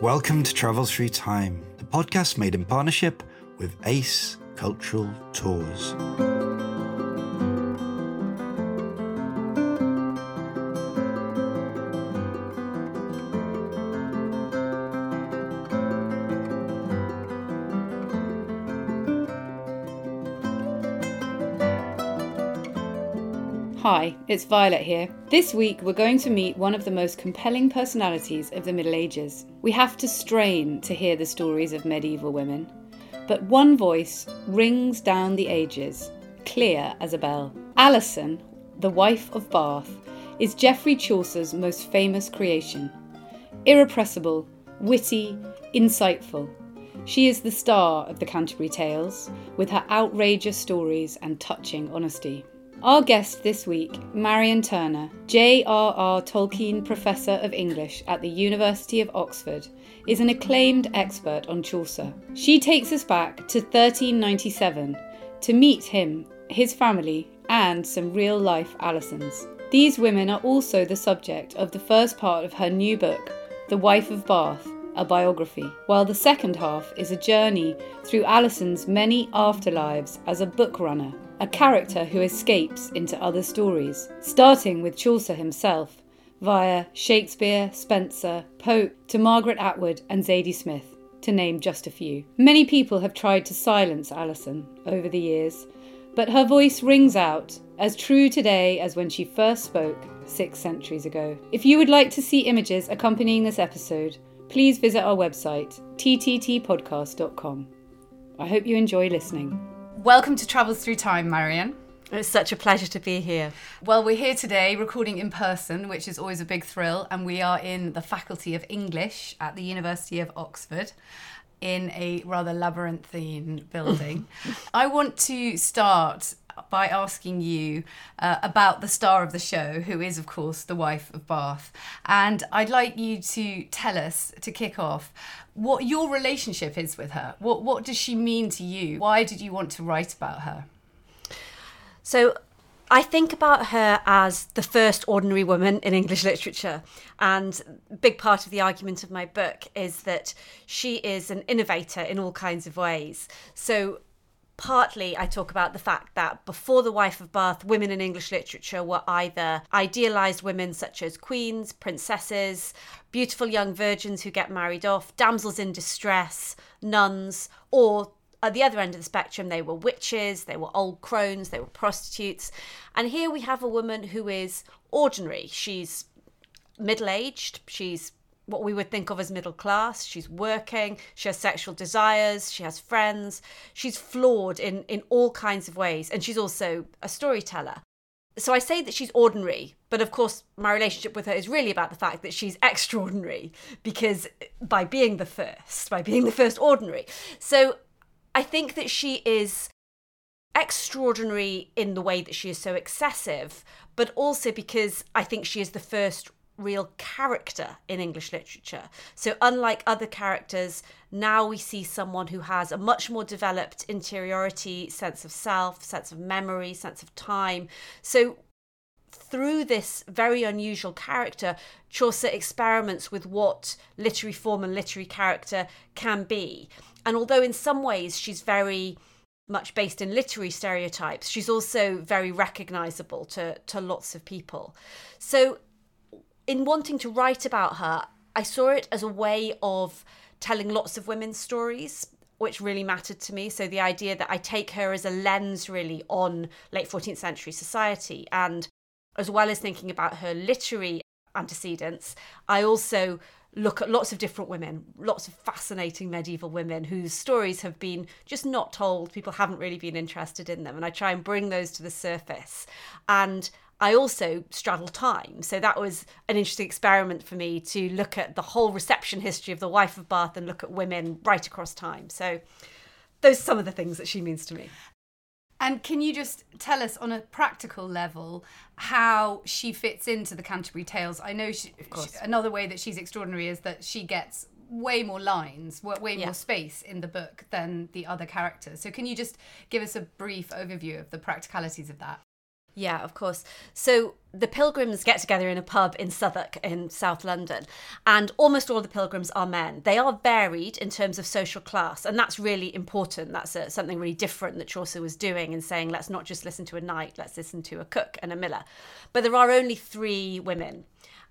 Welcome to Travel Through Time, the podcast made in partnership with ACE Cultural Tours. Hi, it's Violet here. This week we're going to meet one of the most compelling personalities of the Middle Ages. We have to strain to hear the stories of medieval women, but one voice rings down the ages, clear as a bell. Alison, the wife of Bath, is Geoffrey Chaucer's most famous creation. Irrepressible, witty, insightful. She is the star of the Canterbury Tales, with her outrageous stories and touching honesty. Our guest this week, Marion Turner, J.R.R. Tolkien Professor of English at the University of Oxford, is an acclaimed expert on Chaucer. She takes us back to 1397 to meet him, his family, and some real life Alisons. These women are also the subject of the first part of her new book, The Wife of Bath, a biography, while the second half is a journey through Alison's many afterlives as a book runner a character who escapes into other stories, starting with Chaucer himself, via Shakespeare, Spenser, Pope, to Margaret Atwood and Zadie Smith, to name just a few. Many people have tried to silence Alison over the years, but her voice rings out as true today as when she first spoke six centuries ago. If you would like to see images accompanying this episode, please visit our website, tttpodcast.com. I hope you enjoy listening. Welcome to Travels Through Time, Marion. It's such a pleasure to be here. Well, we're here today recording in person, which is always a big thrill, and we are in the Faculty of English at the University of Oxford in a rather labyrinthine building. I want to start by asking you uh, about the star of the show, who is, of course, the wife of Bath. And I'd like you to tell us, to kick off, what your relationship is with her. What, what does she mean to you? Why did you want to write about her? So, I think about her as the first ordinary woman in English literature. And big part of the argument of my book is that she is an innovator in all kinds of ways. So partly I talk about the fact that before the wife of Bath, women in English literature were either idealized women such as queens, princesses, beautiful young virgins who get married off, damsels in distress, nuns, or at the other end of the spectrum, they were witches, they were old crones, they were prostitutes. And here we have a woman who is ordinary. She's middle aged, she's what we would think of as middle class. She's working, she has sexual desires, she has friends. She's flawed in, in all kinds of ways, and she's also a storyteller. So I say that she's ordinary, but of course, my relationship with her is really about the fact that she's extraordinary because by being the first, by being the first ordinary. So I think that she is extraordinary in the way that she is so excessive, but also because I think she is the first real character in English literature. So, unlike other characters, now we see someone who has a much more developed interiority, sense of self, sense of memory, sense of time. So, through this very unusual character, Chaucer experiments with what literary form and literary character can be. And although in some ways she's very much based in literary stereotypes, she's also very recognizable to, to lots of people. So in wanting to write about her, I saw it as a way of telling lots of women's stories which really mattered to me. So the idea that I take her as a lens really on late 14th century society and as well as thinking about her literary antecedents, I also look at lots of different women, lots of fascinating medieval women whose stories have been just not told. People haven't really been interested in them. And I try and bring those to the surface. And I also straddle time. So that was an interesting experiment for me to look at the whole reception history of the wife of Bath and look at women right across time. So those are some of the things that she means to me. And can you just tell us on a practical level how she fits into the Canterbury Tales? I know she, she, another way that she's extraordinary is that she gets way more lines, way more yeah. space in the book than the other characters. So can you just give us a brief overview of the practicalities of that? Yeah, of course. So the pilgrims get together in a pub in Southwark in South London, and almost all the pilgrims are men. They are varied in terms of social class, and that's really important. That's a, something really different that Chaucer was doing in saying, let's not just listen to a knight, let's listen to a cook and a miller. But there are only three women.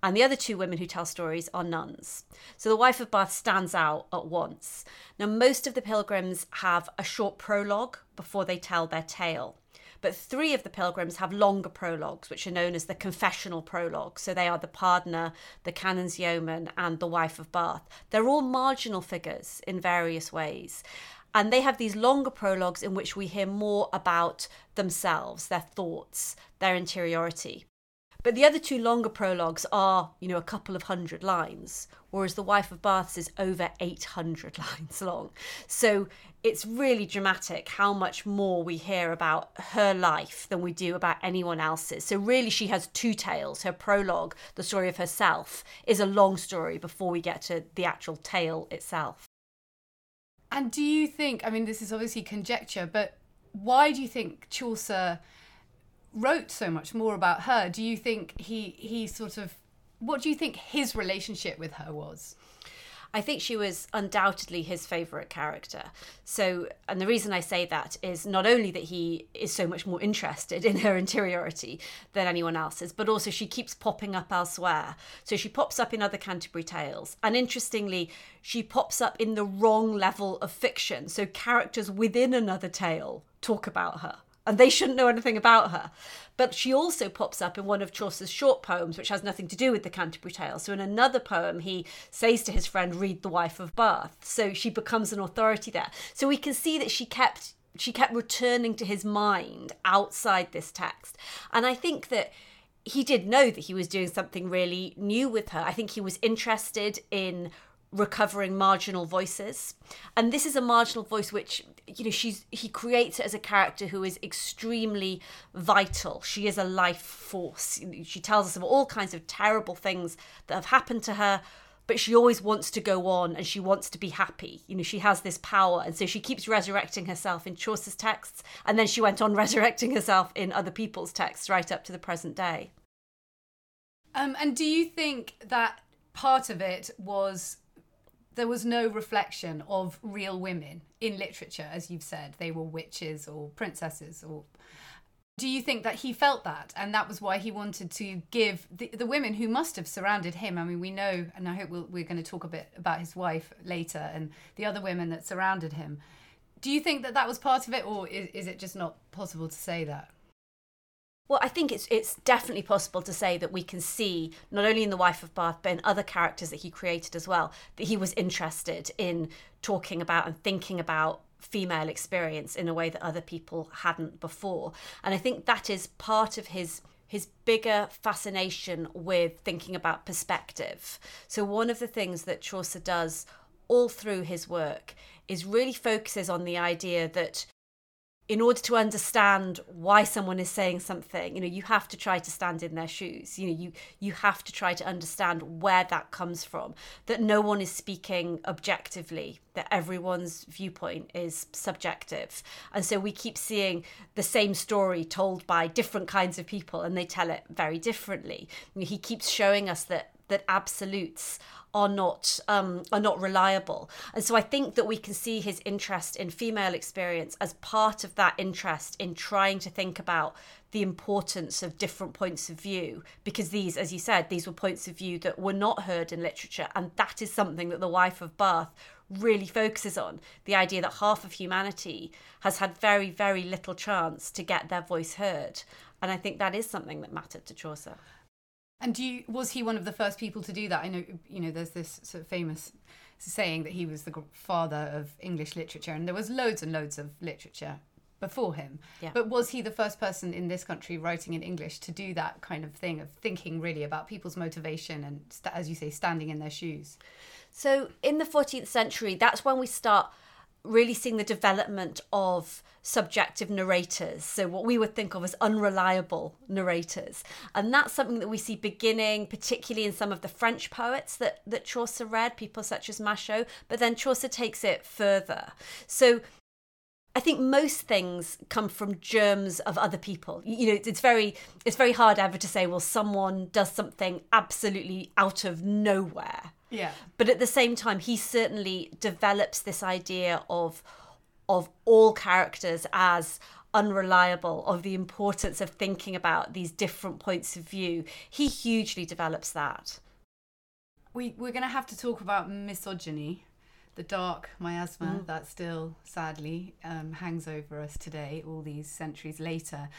And the other two women who tell stories are nuns. So the wife of Bath stands out at once. Now, most of the pilgrims have a short prologue before they tell their tale. But three of the pilgrims have longer prologues, which are known as the confessional prologues. So they are the pardoner, the canon's yeoman, and the wife of Bath. They're all marginal figures in various ways. And they have these longer prologues in which we hear more about themselves, their thoughts, their interiority. But the other two longer prologues are, you know, a couple of hundred lines, whereas The Wife of Bath's is over 800 lines long. So it's really dramatic how much more we hear about her life than we do about anyone else's. So really, she has two tales. Her prologue, the story of herself, is a long story before we get to the actual tale itself. And do you think, I mean, this is obviously conjecture, but why do you think Chaucer wrote so much more about her, do you think he he sort of what do you think his relationship with her was? I think she was undoubtedly his favourite character. So, and the reason I say that is not only that he is so much more interested in her interiority than anyone else's, but also she keeps popping up elsewhere. So she pops up in other Canterbury tales. And interestingly, she pops up in the wrong level of fiction. So characters within another tale talk about her and they shouldn't know anything about her. But she also pops up in one of Chaucer's short poems, which has nothing to do with the Canterbury Tales. So in another poem, he says to his friend, "Read the Wife of Bath." So she becomes an authority there. So we can see that she kept she kept returning to his mind outside this text, and I think that he did know that he was doing something really new with her. I think he was interested in recovering marginal voices. And this is a marginal voice which you know she's he creates as a character who is extremely vital. She is a life force. She tells us of all kinds of terrible things that have happened to her but she always wants to go on and she wants to be happy. You know she has this power. And so she keeps resurrecting herself in chaucer's texts and then she went on resurrecting herself in other people's texts right up to the present day. Um, and do you think that part of it was there was no reflection of real women in literature, as you've said. They were witches or princesses or do you think that he felt that and that was why he wanted to give the, the women who must have surrounded him? I mean we know and i hope we we are going to talk a bit about his wife later and the other women that surrounded him. Do you think that that was part of it or is, is it just not possible to say that well, I think it's it's definitely possible to say that we can see not only in the wife of Bath but in other characters that he created as well that he was interested in talking about and thinking about female experience in a way that other people hadn't before. And I think that is part of his his bigger fascination with thinking about perspective. So one of the things that Chaucer does all through his work is really focuses on the idea that in order to understand why someone is saying something you know you have to try to stand in their shoes. You know you you have to try to understand where that comes from that no one is speaking objectively that everyone's viewpoint is subjective. And so we keep seeing the same story told by different kinds of people and they tell it very differently. You know, he keeps showing us that that absolutes are not um, are not reliable. And so I think that we can see his interest in female experience as part of that interest in trying to think about the importance of different points of view because these as you said these were points of view that were not heard in literature and that is something that the wife of bath really focuses on the idea that half of humanity has had very very little chance to get their voice heard and i think that is something that mattered to chaucer and do you, was he one of the first people to do that? I know, you know, there's this sort of famous saying that he was the father of English literature, and there was loads and loads of literature before him. Yeah. But was he the first person in this country writing in English to do that kind of thing of thinking really about people's motivation and, as you say, standing in their shoes? So in the 14th century, that's when we start really seeing the development of subjective narrators. So, what we would think of as unreliable narrators. And that's something that we see beginning, particularly in some of the French poets that, that Chaucer read, people such as Machaut, but then Chaucer takes it further. So, I think most things come from germs of other people. You know, it's very it's very hard ever to say, well, someone does something absolutely out of nowhere. Yeah. But at the same time, he certainly develops this idea of of all characters as unreliable, of the importance of thinking about these different points of view. He hugely develops that. We we're gonna have to talk about misogyny the dark miasma mm. that still sadly um, hangs over us today, all these centuries later.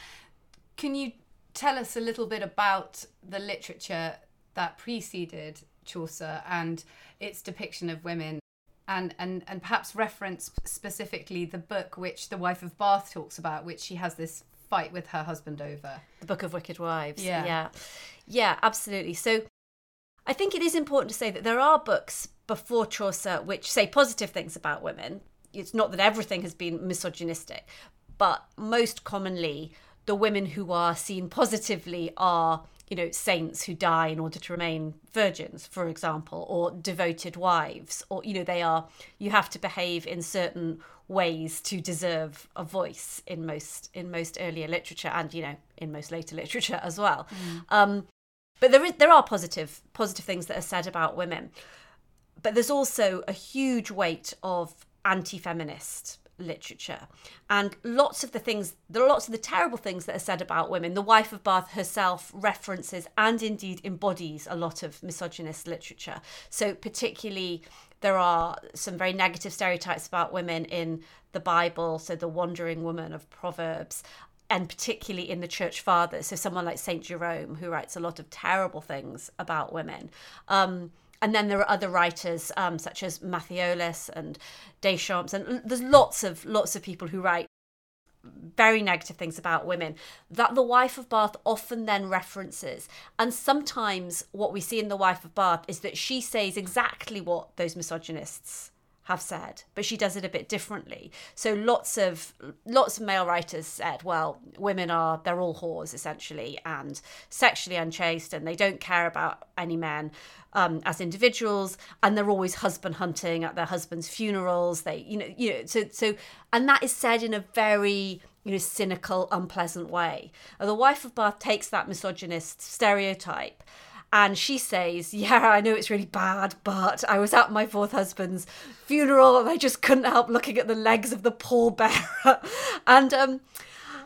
Can you tell us a little bit about the literature that preceded Chaucer and its depiction of women? And, and, and perhaps reference specifically the book which the wife of Bath talks about, which she has this fight with her husband over. The Book of Wicked Wives. Yeah. Yeah. Yeah, absolutely. So I think it is important to say that there are books before Chaucer which say positive things about women. It's not that everything has been misogynistic, but most commonly, the women who are seen positively are, you know, saints who die in order to remain virgins, for example, or devoted wives, or, you know, they are, you have to behave in certain ways to deserve a voice in most in most earlier literature and you know in most later literature as well mm. um, but there is there are positive positive things that are said about women, but there's also a huge weight of anti-feminist literature and lots of the things there are lots of the terrible things that are said about women the wife of bath herself references and indeed embodies a lot of misogynist literature so particularly there are some very negative stereotypes about women in the bible so the wandering woman of proverbs and particularly in the church fathers. So someone like Saint Jerome, who writes a lot of terrible things about women. Um, and then there are other writers um, such as Matheolus and Deschamps, and there's lots of lots of people who write very negative things about women that the wife of bath often then references. And sometimes what we see in the wife of bath is that she says exactly what those misogynists have said, but she does it a bit differently. So lots of lots of male writers said, well, women are they're all whores essentially and sexually unchaste, and they don't care about any men um, as individuals, and they're always husband hunting at their husband's funerals. They, you know, you know, so so, and that is said in a very you know cynical, unpleasant way. And the wife of Bath takes that misogynist stereotype and she says, Yeah, I know it's really bad, but I was at my fourth husband's funeral and I just couldn't help looking at the legs of the pallbearer. and um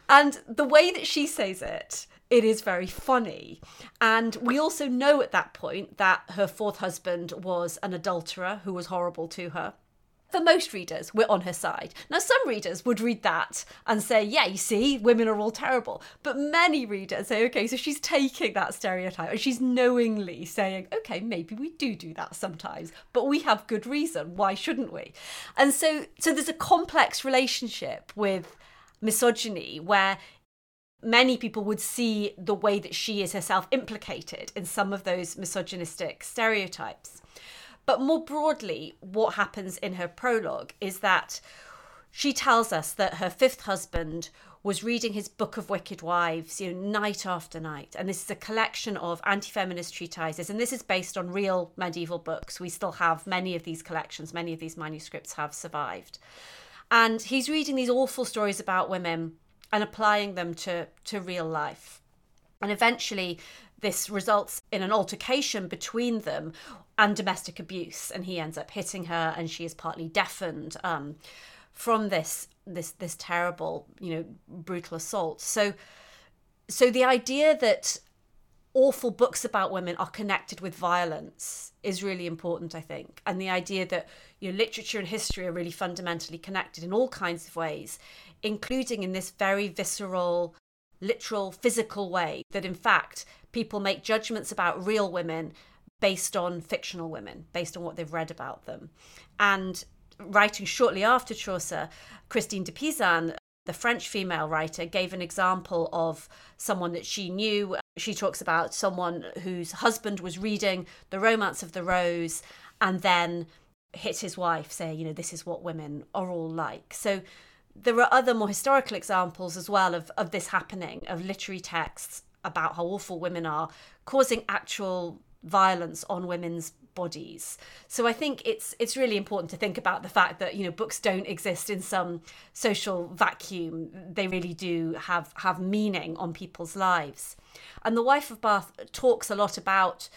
and the way that she says it, it is very funny. And we also know at that point that her fourth husband was an adulterer who was horrible to her for most readers, we're on her side. Now, some readers would read that and say, yeah, you see, women are all terrible. But many readers say, okay, so she's taking that stereotype and she's knowingly saying, okay, maybe we do do that sometimes, but we have good reason. Why shouldn't we? And so, so there's a complex relationship with misogyny where many people would see the way that she is herself implicated in some of those misogynistic stereotypes. But more broadly, what happens in her prologue is that she tells us that her fifth husband was reading his book of wicked wives you know night after night. And this is a collection of anti-feminist treatises. And this is based on real medieval books. We still have many of these collections many of these manuscripts have survived. And he's reading these awful stories about women and applying them to to real life. And eventually this results in an altercation between them and domestic abuse and he ends up hitting her and she is partly deafened um, from this this this terrible you know brutal assault. So so the idea that awful books about women are connected with violence is really important i think. And the idea that you know literature and history are really fundamentally connected in all kinds of ways including in this very visceral literal physical way that in fact people make judgments about real women based on fictional women, based on what they've read about them. And writing shortly after Chaucer, Christine de Pizan, the French female writer, gave an example of someone that she knew. She talks about someone whose husband was reading The Romance of the Rose and then hit his wife, saying, you know, this is what women are all like. So there are other more historical examples as well of, of this happening, of literary texts about how awful women are, causing actual violence on women's bodies. So I think it's it's really important to think about the fact that you know books don't exist in some social vacuum. They really do have have meaning on people's lives. And the wife of Bath talks a lot about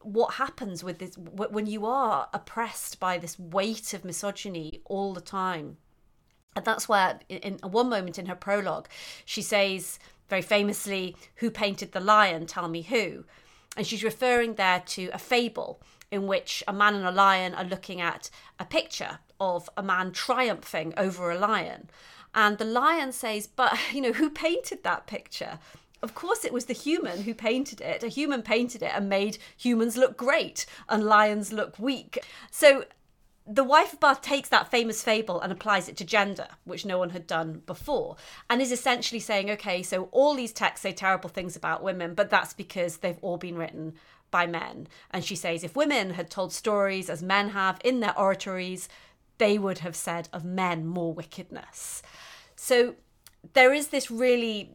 what happens with this when you are oppressed by this weight of misogyny all the time. And that's where, in, in one moment in her prologue, she says very famously, Who painted the lion? Tell me who. And she's referring there to a fable in which a man and a lion are looking at a picture of a man triumphing over a lion. And the lion says, But, you know, who painted that picture? Of course, it was the human who painted it. A human painted it and made humans look great and lions look weak. So the wife of Bath takes that famous fable and applies it to gender, which no one had done before, and is essentially saying, okay, so all these texts say terrible things about women, but that's because they've all been written by men. And she says, if women had told stories as men have in their oratories, they would have said of men more wickedness. So there is this really,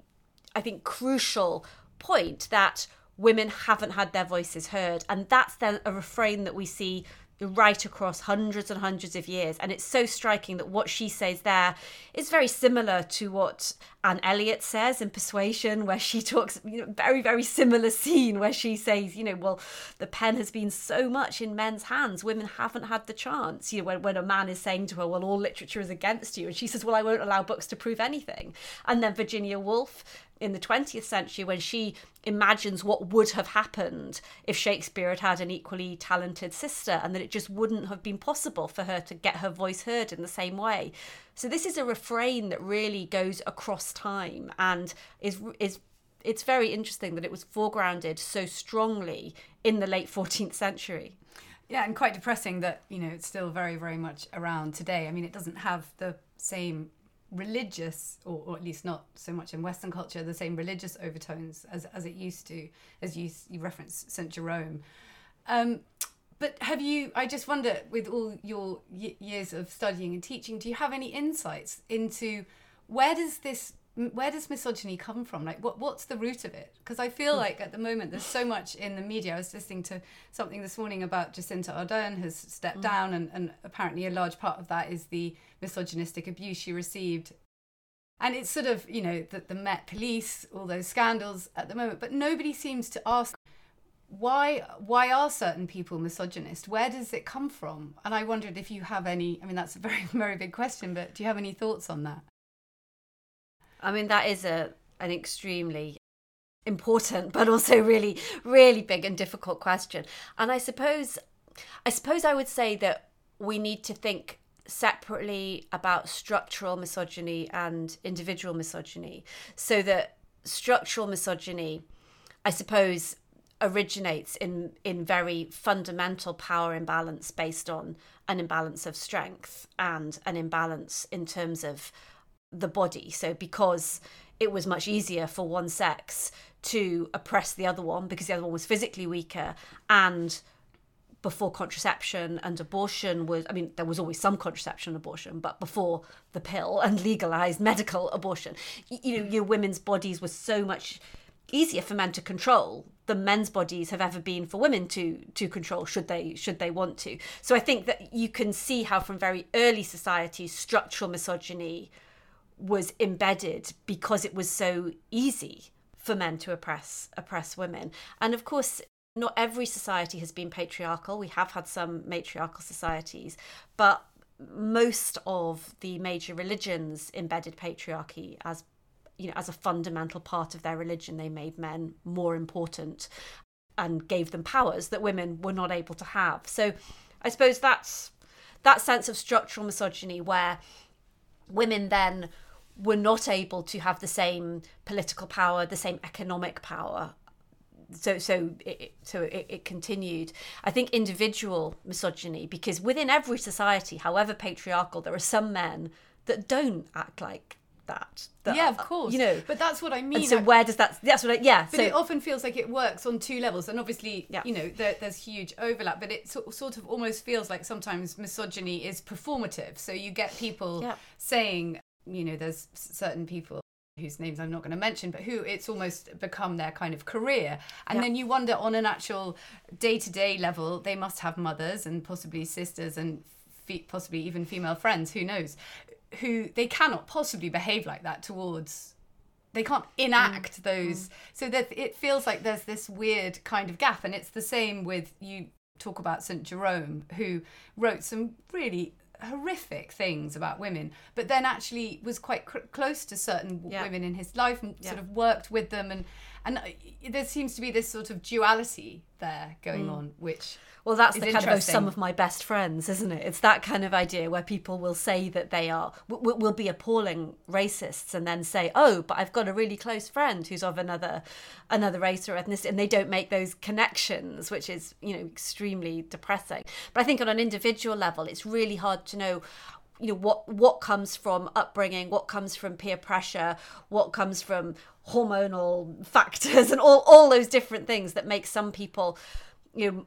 I think, crucial point that women haven't had their voices heard. And that's then a refrain that we see right across hundreds and hundreds of years. And it's so striking that what she says there is very similar to what Anne Elliot says in Persuasion, where she talks, you know, very, very similar scene where she says, you know, well, the pen has been so much in men's hands, women haven't had the chance. You know, when, when a man is saying to her, well, all literature is against you. And she says, well, I won't allow books to prove anything. And then Virginia Woolf in the 20th century when she imagines what would have happened if Shakespeare had had an equally talented sister and that it just wouldn't have been possible for her to get her voice heard in the same way. So this is a refrain that really goes across time and is is it's very interesting that it was foregrounded so strongly in the late 14th century. Yeah, and quite depressing that, you know, it's still very, very much around today. I mean, it doesn't have the same religious, or, or, at least not so much in Western culture, the same religious overtones as, as it used to, as you, you reference St. Jerome. Um, but have you, I just wonder, with all your y- years of studying and teaching, do you have any insights into where does this where does misogyny come from? Like, what what's the root of it? Because I feel hmm. like at the moment there's so much in the media. I was listening to something this morning about Jacinda Ardern has stepped mm. down, and, and apparently a large part of that is the misogynistic abuse she received. And it's sort of, you know, the, the Met Police, all those scandals at the moment, but nobody seems to ask why why are certain people misogynist where does it come from and i wondered if you have any i mean that's a very very big question but do you have any thoughts on that I mean, that is a an extremely important, but also really, really big and difficult question. And I suppose, I suppose I would say that we need to think separately about structural misogyny and individual misogyny, so that structural misogyny, I suppose, originates in in very fundamental power imbalance based on an imbalance of strength and an imbalance in terms of the body. So because it was much easier for one sex to oppress the other one because the other one was physically weaker and before contraception and abortion was i mean there was always some contraception and abortion but before the pill and legalized medical abortion you know your women's bodies were so much easier for men to control than men's bodies have ever been for women to to control should they should they want to so i think that you can see how from very early societies structural misogyny was embedded because it was so easy for men to oppress oppress women. And of course, not every society has been patriarchal. We have had some matriarchal societies, but most of the major religions embedded patriarchy as you know as a fundamental part of their religion. They made men more important and gave them powers that women were not able to have. So I suppose that's that sense of structural misogyny where women then were not able to have the same political power, the same economic power. So, so, it, so it, it continued. I think individual misogyny, because within every society, however patriarchal, there are some men that don't act like that. that yeah, of course. You know, but that's what I mean. so where does that? That's what. I, yeah. But so, it often feels like it works on two levels, and obviously, yeah. you know, there, there's huge overlap. But it sort of almost feels like sometimes misogyny is performative. So you get people yeah. saying you know, there's certain people whose names I'm not going to mention, but who it's almost become their kind of career. And then you wonder on an actual day to day level, they must have mothers and possibly sisters and fe- possibly even female friends, who knows, who they cannot possibly behave like that towards. They can't enact mm. those. Mm. So that it feels like there's this weird kind of gap. And it's the same with you talk about St. Jerome, who wrote some really horrific things about women, but then actually was quite cr- close to certain Yeah. women in his life and sort of worked with them, and and uh, there seems to be this sort of duality there going Mm. on, which Well, that's the kind of oh, some of my best friends, isn't it? It's that kind of idea where people will say that they are will, will be appalling racists, and then say, "Oh, but I've got a really close friend who's of another another race or ethnicity," and they don't make those connections, which is you know extremely depressing. But I think on an individual level, it's really hard to know you know what what comes from upbringing what comes from peer pressure what comes from hormonal factors and all all those different things that make some people you know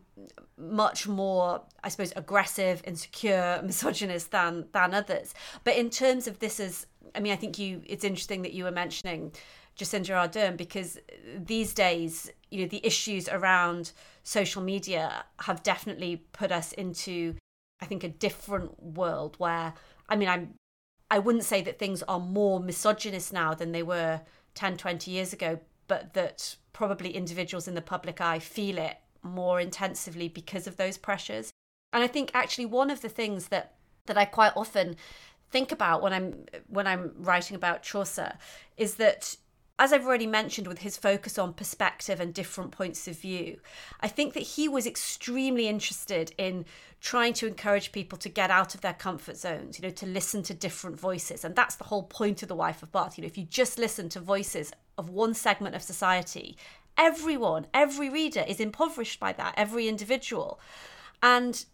much more i suppose aggressive insecure misogynist than than others. But in terms of this as i mean i think you it's interesting that you were mentioning Jacinda Ardern because these days you know the issues around social media have definitely put us into I think a different world where I mean I'm I wouldn't say that things are more misogynist now than they were 10 20 years ago but that probably individuals in the public eye feel it more intensively because of those pressures. And I think actually one of the things that that I quite often think about when I'm when I'm writing about Chaucer is that as I've already mentioned, with his focus on perspective and different points of view, I think that he was extremely interested in trying to encourage people to get out of their comfort zones, you know, to listen to different voices. And that's the whole point of The Wife of Bath. You know, if you just listen to voices of one segment of society, everyone, every reader is impoverished by that, every individual. And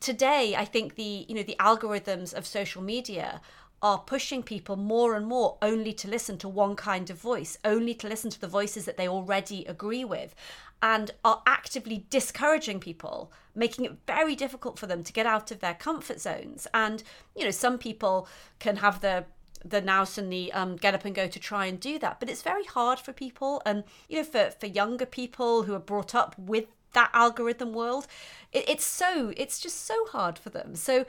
today i think the you know the algorithms of social media are pushing people more and more only to listen to one kind of voice only to listen to the voices that they already agree with and are actively discouraging people making it very difficult for them to get out of their comfort zones. And you know some people can have the the nous and the um, get up and go to try and do that. But it's very hard for people. And you know for for younger people who are brought up with that algorithm world it, it's so it's just so hard for them. So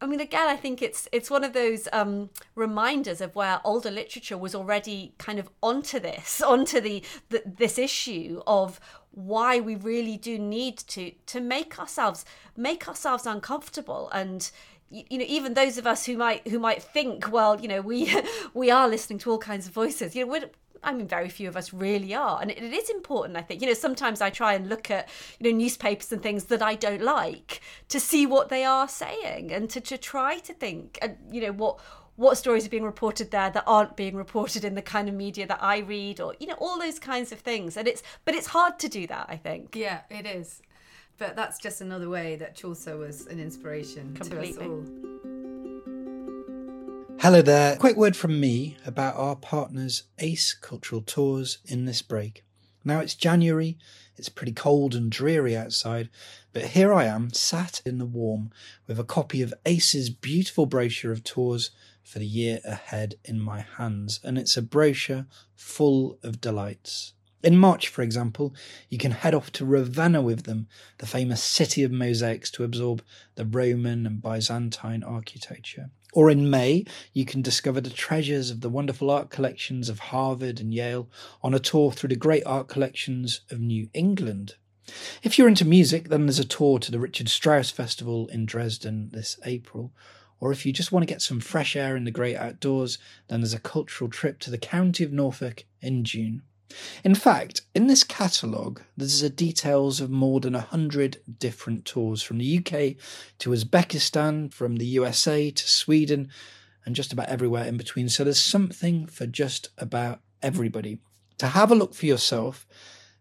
i mean again i think it's it's one of those um reminders of where older literature was already kind of onto this onto the, the this issue of why we really do need to to make ourselves make ourselves uncomfortable. And you know even those of us who might who might think well you know we we are listening to all kinds of voices. You know we're I mean, very few of us really are, and it, is important. I think. You know sometimes I try and look at you know newspapers and things that I don't like to see what they are saying, and to, to try to think, and you know what what stories are being reported there that aren't being reported in the kind of media that I read, or you know all those kinds of things. And it's but it's hard to do that. I think. yeah, it is. But that's just another way that Chaucer was an inspiration to us all. Hello there. Quick word from me about our partners Ace Cultural Tours in this break. Now it's January, it's pretty cold and dreary outside, but here I am, sat in the warm, with a copy of Ace's beautiful brochure of tours for the year ahead in my hands, and it's a brochure full of delights. In March, for example, you can head off to Ravenna with them, the famous city of mosaics, to absorb the Roman and Byzantine architecture. Or in May, you can discover the treasures of the wonderful art collections of Harvard and Yale on a tour through the great art collections of New England. If you're into music, then there's a tour to the Richard Strauss Festival in Dresden this April. Or if you just want to get some fresh air in the great outdoors, then there's a cultural trip to the county of Norfolk in June. In fact, in this catalogue, there's the details of more than a hundred different tours from the UK to Uzbekistan, from the USA to Sweden, and just about everywhere in between. So there's something for just about everybody. To have a look for yourself,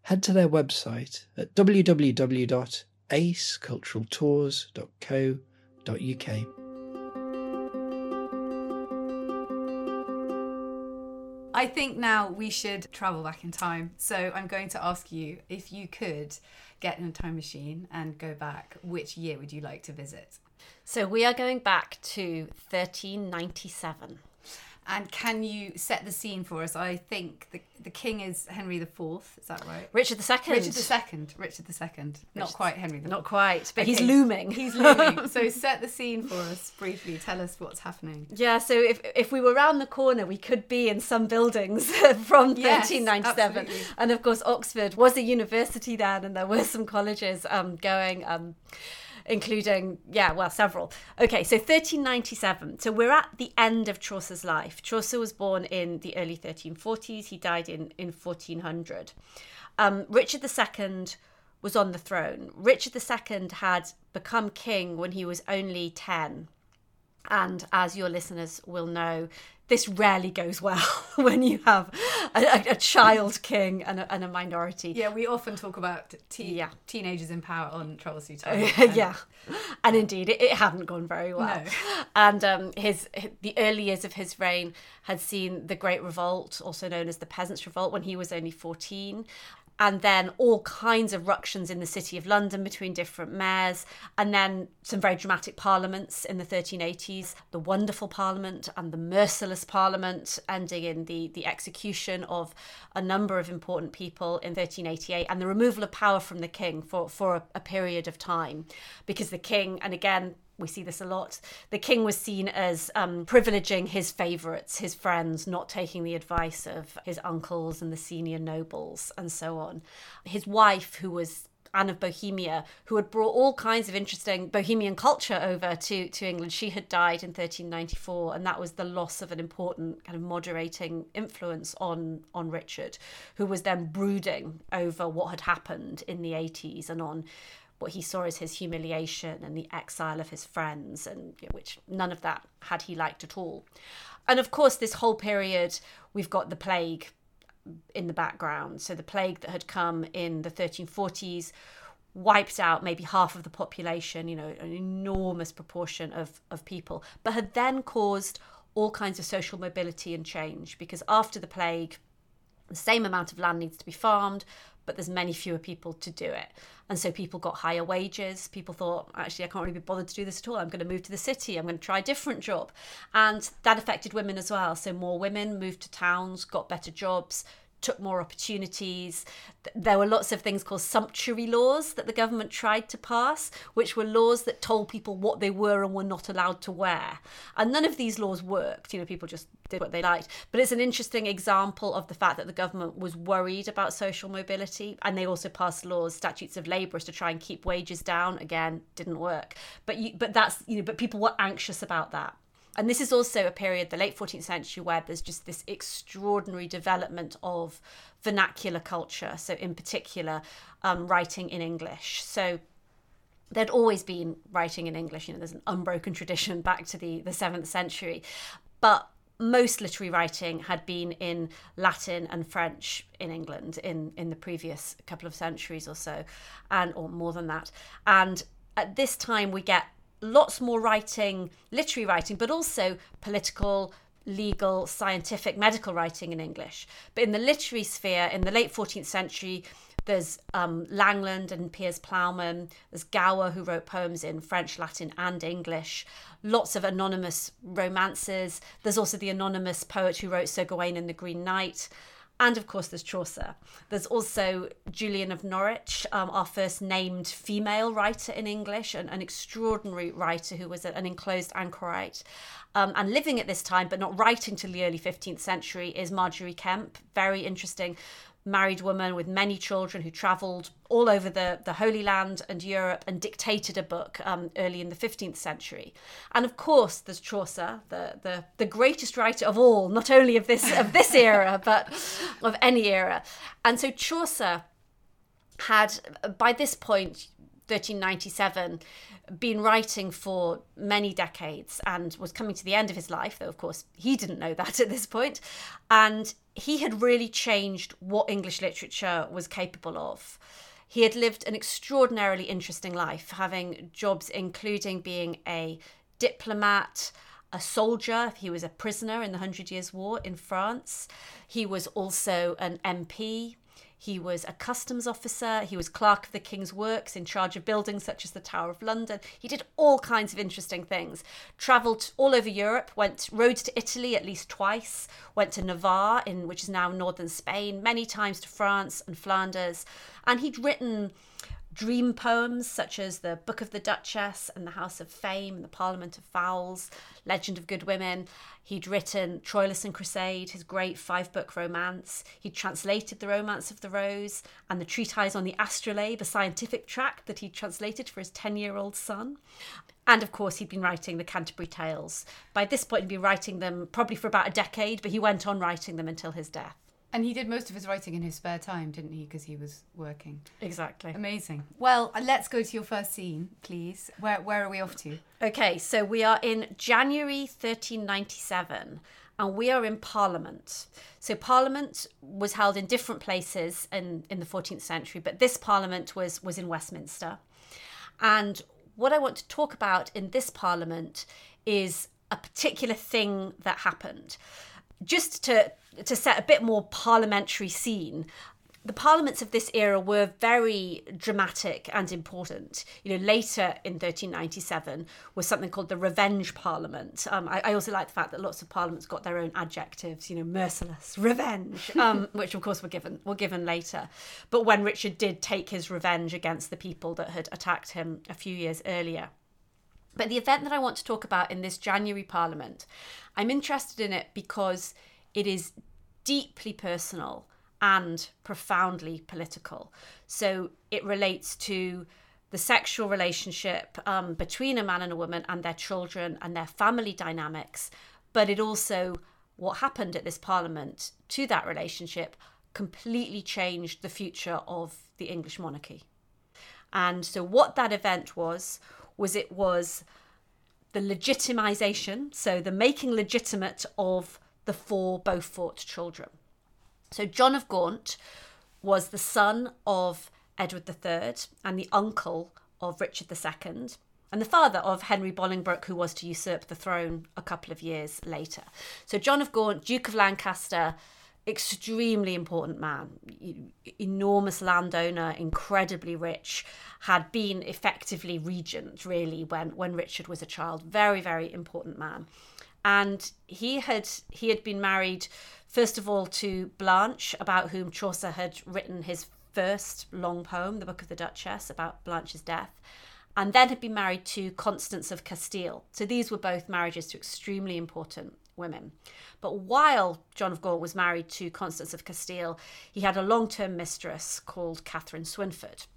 head to their website at www.aceculturaltours.co.uk. I think now we should travel back in time. So I'm going to ask you if you could get in a time machine and go back, which year would you like to visit? So we are going back to 1397. And can you set the scene for us? I think the the king is Henry the Fourth. Is that right? Richard II. Richard the Second. Richard the Second. Not quite Henry the. Not quite, but he's looming. He's looming. so set the scene for us briefly. Tell us what's happening. Yeah, so if if we were round the corner, we could be in some buildings from Yes, 1397. absolutely. And of course, Oxford was a university then, and there were some colleges um, going. Um, including yeah well several. Okay so 1397 so we're at the end of chaucer's life. Chaucer was born in the early 1340s he died in in 1400 um, richard ii was on the throne. Richard ii had become king when he was only 10 and as your listeners will know, this rarely goes well when you have a, a, child king and a, and a minority. Yeah, we often talk about te- Yeah. teenagers in power on Sea Time. yeah, and indeed, it, it hadn't gone very well. No. And um, his the early years of his reign had seen the Great Revolt, also known as the Peasants' Revolt, when he was only fourteen. And then all kinds of ructions in the city of London between different mayors, and then some very dramatic parliaments in the 1380s the Wonderful Parliament and the Merciless Parliament, ending in the, the execution of a number of important people in 1388, and the removal of power from the king for, for a, a period of time. Because the king, and again, we see this a lot. The king was seen as um, privileging his favourites, his friends, not taking the advice of his uncles and the senior nobles, and so on. His wife, who was Anne of Bohemia, who had brought all kinds of interesting Bohemian culture over to, to England, she had died in 1394, and that was the loss of an important kind of moderating influence on on Richard, who was then brooding over what had happened in the 80s and on what he saw as his humiliation and the exile of his friends, and you know, which none of that had he liked at all. And of course, this whole period, we've got the plague in the background. So the plague that had come in the 1340s wiped out maybe half of the population, you know, an enormous proportion of, of people, but had then caused all kinds of social mobility and change because after the plague, the same amount of land needs to be farmed, but there's many fewer people to do it. And so people got higher wages. People thought, actually, I can't really be bothered to do this at all. I'm going to move to the city. I'm going to try a different job. And that affected women as well. So more women moved to towns, got better jobs, took more opportunities. There were lots of things called sumptuary laws that the government tried to pass, which were laws that told people what they were and were not allowed to wear. And none of these laws worked. You know, people just did what they liked. But it's an interesting example of the fact that the government was worried about social mobility. And they also passed laws, statutes of labourers to try and keep wages down. Again, didn't work. But you, but that's you know, but people were anxious about that. And this is also a period, the late 14th century, where there's just this extraordinary development of vernacular culture. So, in particular, um, writing in English. So, there'd always been writing in English. You know, there's an unbroken tradition back to the, the 7th century. But most literary writing had been in Latin and French in England in, in the previous couple of centuries or so, and or more than that. And at this time, we get lots more writing, literary writing, but also political, legal, scientific, medical writing in English. But in the literary sphere, in the late 14th century, there's um, Langland and Piers Plowman. There's Gower, who wrote poems in French, Latin, and English. Lots of anonymous romances. There's also the anonymous poet who wrote Sir Gawain and the Green Knight. And of course, there's Chaucer. There's also Julian of Norwich, um, our first named female writer in English, an, an extraordinary writer who was an enclosed anchorite. Um, and living at this time, but not writing till the early 15th century, is Margery Kempe. Very interesting married woman with many children who travelled all over the, the Holy Land and Europe and dictated a book um, early in the 15th century. And of course, there's Chaucer, the, the, the greatest writer of all, not only of this, of this era, but of any era. And so Chaucer had, by this point, 1397, been writing for many decades and was coming to the end of his life, though, of course, he didn't know that at this point. And he had really changed what English literature was capable of. He had lived an extraordinarily interesting life, having jobs including being a diplomat, a soldier. He was a prisoner in the Hundred Years' War in France. He was also an MP. He was a customs officer. He was clerk of the King's Works in charge of buildings such as the Tower of London. He did all kinds of interesting things. Travelled all over Europe, went rode to Italy at least twice, went to Navarre, in which is now northern Spain, many times to France and Flanders. And he'd written dream poems such as the Book of the Duchess and the House of Fame, and the Parliament of Fowls, Legend of Good Women. He'd written Troilus and Criseyde, his great five book romance. He'd translated The Romance of the Rose and the treatise on the astrolabe, a scientific tract that he'd translated for his 10 year old son. And of course, he'd been writing the Canterbury Tales. By this point, he'd been writing them probably for about a decade, but he went on writing them until his death. And he did most of his writing in his spare time, didn't he? Because he was working. Exactly. Amazing. Well, uh, let's go to your first scene, please. Where where are we off to? Okay, so we are in January 1397 and we are in Parliament. So Parliament was held in different places in, in the 14th century, but this Parliament was, was in Westminster. And what I want to talk about in this Parliament is a particular thing that happened just to to set a bit more parliamentary scene the parliaments of this era were very dramatic and important. You know, later in 1397 was something called the Revenge Parliament. Um, I, I, also like the fact that lots of parliaments got their own adjectives. You know, merciless, revenge, um, which of course were given were given later. But when Richard did take his revenge against the people that had attacked him a few years earlier. But the event that I want to talk about in this January Parliament, I'm interested in it because it is deeply personal and profoundly political. So it relates to the sexual relationship um, between a man and a woman and their children and their family dynamics, but it also, what happened at this parliament to that relationship completely changed the future of the English monarchy. And so, what that event was, was it was the legitimization, so the making legitimate of the four Beaufort children. So John of Gaunt was the son of Edward III and the uncle of Richard II and the father of Henry Bolingbroke, who was to usurp the throne a couple of years later. So John of Gaunt, Duke of Lancaster, extremely important man, enormous landowner, incredibly rich, had been effectively regent really when when Richard was a child. Very very important man, and he had he had been married first of all to Blanche, about whom Chaucer had written his first long poem, the Book of the Duchess, about Blanche's death. And then had been married to Constance of Castile. So these were both marriages to extremely important women. But while John of Gaunt was married to Constance of Castile, he had a long term mistress called Catherine Swynford.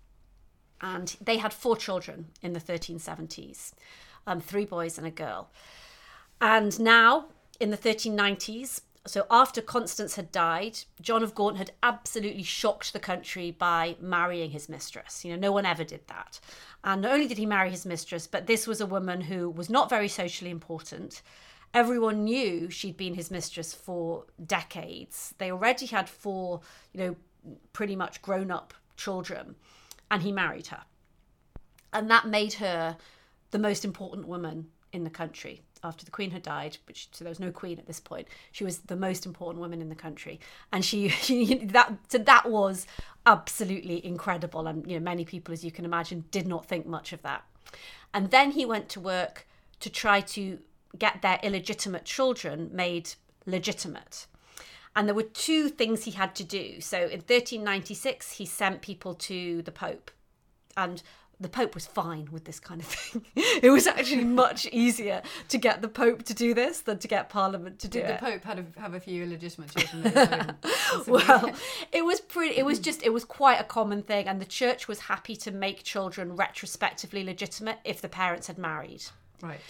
And they had four children in the 1370s um, three boys and a girl. And now, in the 1390s, so after Constance had died, John of Gaunt had absolutely shocked the country by marrying his mistress. You know, no one ever did that. And not only did he marry his mistress, but this was a woman who was not very socially important. Everyone knew she'd been his mistress for decades. They already had four, you know, pretty much grown up children, and he married her. And that made her the most important woman in the country after the queen had died, which so there was no queen at this point. She was the most important woman in the country, and she, she that so that was absolutely incredible. And you know, many people, as you can imagine, did not think much of that. And then he went to work to try to get their illegitimate children made legitimate. And there were two things he had to do. So in 1396, he sent people to the Pope. And the Pope was fine with this kind of thing. it was actually much easier to get the Pope to do this than to get Parliament to do Did it. the Pope had a, have a few illegitimate children? well, it was pretty. It was just. It was quite a common thing, and the Church was happy to make children retrospectively legitimate if the parents had married. Right.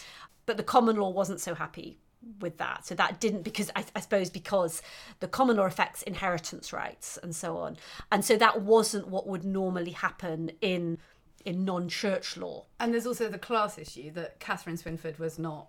But the common law wasn't so happy with that. So that didn't because I, I, suppose because the common law affects inheritance rights and so on, and so that wasn't what would normally happen in in non-church law. And there's also the class issue that Catherine Swynford was not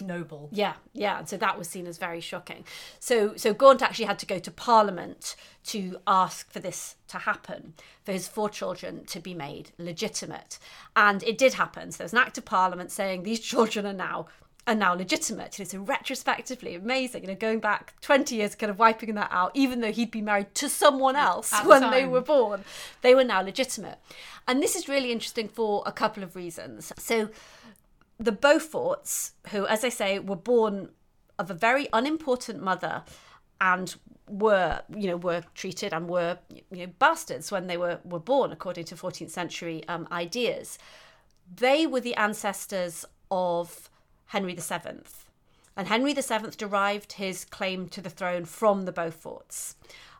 noble. Yeah, yeah, and so that was seen as very shocking. So so Gaunt actually had to go to Parliament to ask for this to happen, for his four children to be made legitimate. And it did happen. So there was an act of Parliament saying these children are now are now legitimate. You know, so retrospectively, amazing. You know, going back 20 years, kind of wiping that out, even though he'd been married to someone else At the when they were born, they were now legitimate. And this is really interesting for a couple of reasons. So the Beauforts, who, as I say, were born of a very unimportant mother and were you know were treated and were you know bastards when they were were born according to 14th century um, ideas. They were the ancestors of henry VII and henry VII derived his claim to the throne from the beauforts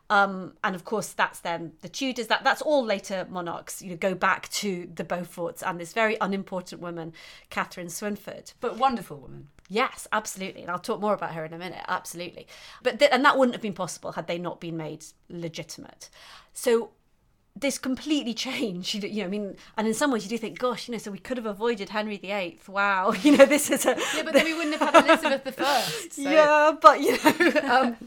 um, and of course that's then the tudors that that's all later monarchs you know go back to the beauforts and this very unimportant woman catherine Swynford. But wonderful woman. Yes, absolutely, and I'll talk more about her in a minute. Absolutely, but th- and that wouldn't have been possible had they not been made legitimate. So this completely changed. You, know, I mean, and in some ways you do think, gosh, you know, so we could have avoided Henry VIII. Wow, you know, this is a Yeah, but then we wouldn't have had Elizabeth the First. So. yeah, but you know, um,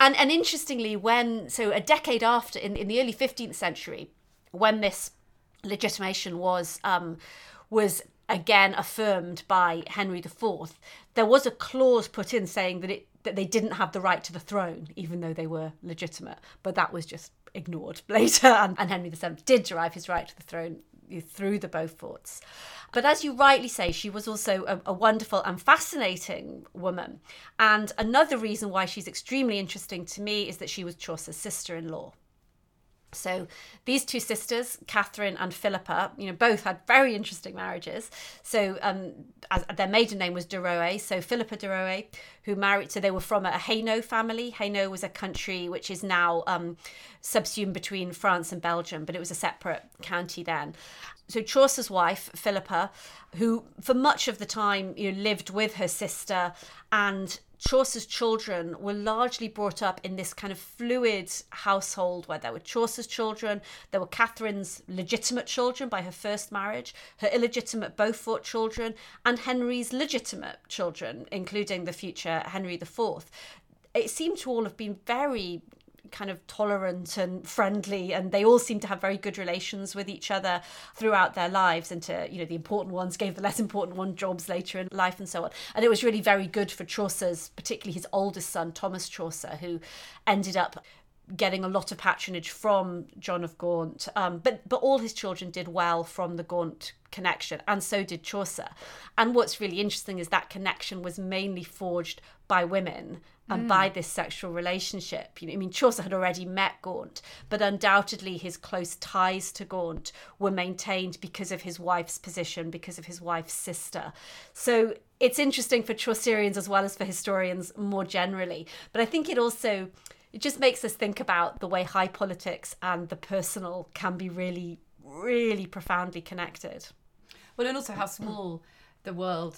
and and interestingly, when so a decade after, in, in the early fifteenth century, when this legitimation was um, was again affirmed by Henry IV, there was a clause put in saying that it that they didn't have the right to the throne, even though they were legitimate. But that was just ignored later, and, and Henry VII did derive his right to the throne eh, through the Beauforts. But as you rightly say, she was also a, a wonderful and fascinating woman. And another reason why she's extremely interesting to me is that she was Chaucer's sister in law. So these two sisters, Catherine and Philippa, you know, both had very interesting marriages. So um, as, their maiden name was de Roe. So Philippa de Roe, who married, so they were from a Hainaut family. Hainaut was a country which is now um, subsumed between France and Belgium, but it was a separate county then. So Chaucer's wife, Philippa, who for much of the time you know, lived with her sister and Chaucer's children were largely brought up in this kind of fluid household where there were Chaucer's children, there were Catherine's legitimate children by her first marriage, her illegitimate Beaufort children, and Henry's legitimate children, including the future Henry IV. It seemed to all have been very kind of tolerant and friendly and they all seem to have very good relations with each other throughout their lives and to you know the important ones gave the less important one jobs later in life and so on. And it was really very good for Chaucer's particularly his oldest son Thomas Chaucer who ended up getting a lot of patronage from John of Gaunt. Um, but but all his children did well from the Gaunt connection and so did Chaucer and what's really interesting is that connection was mainly forged by women and hmm. by this sexual relationship. You know, I mean, Chaucer had already met Gaunt, but undoubtedly his close ties to Gaunt were maintained because of his wife's position, because of his wife's sister. So it's interesting for Chaucerians as well as for historians more generally. But I think it also it just makes us think about the way high politics and the personal can be really, really profoundly connected. Well, and also how small the world,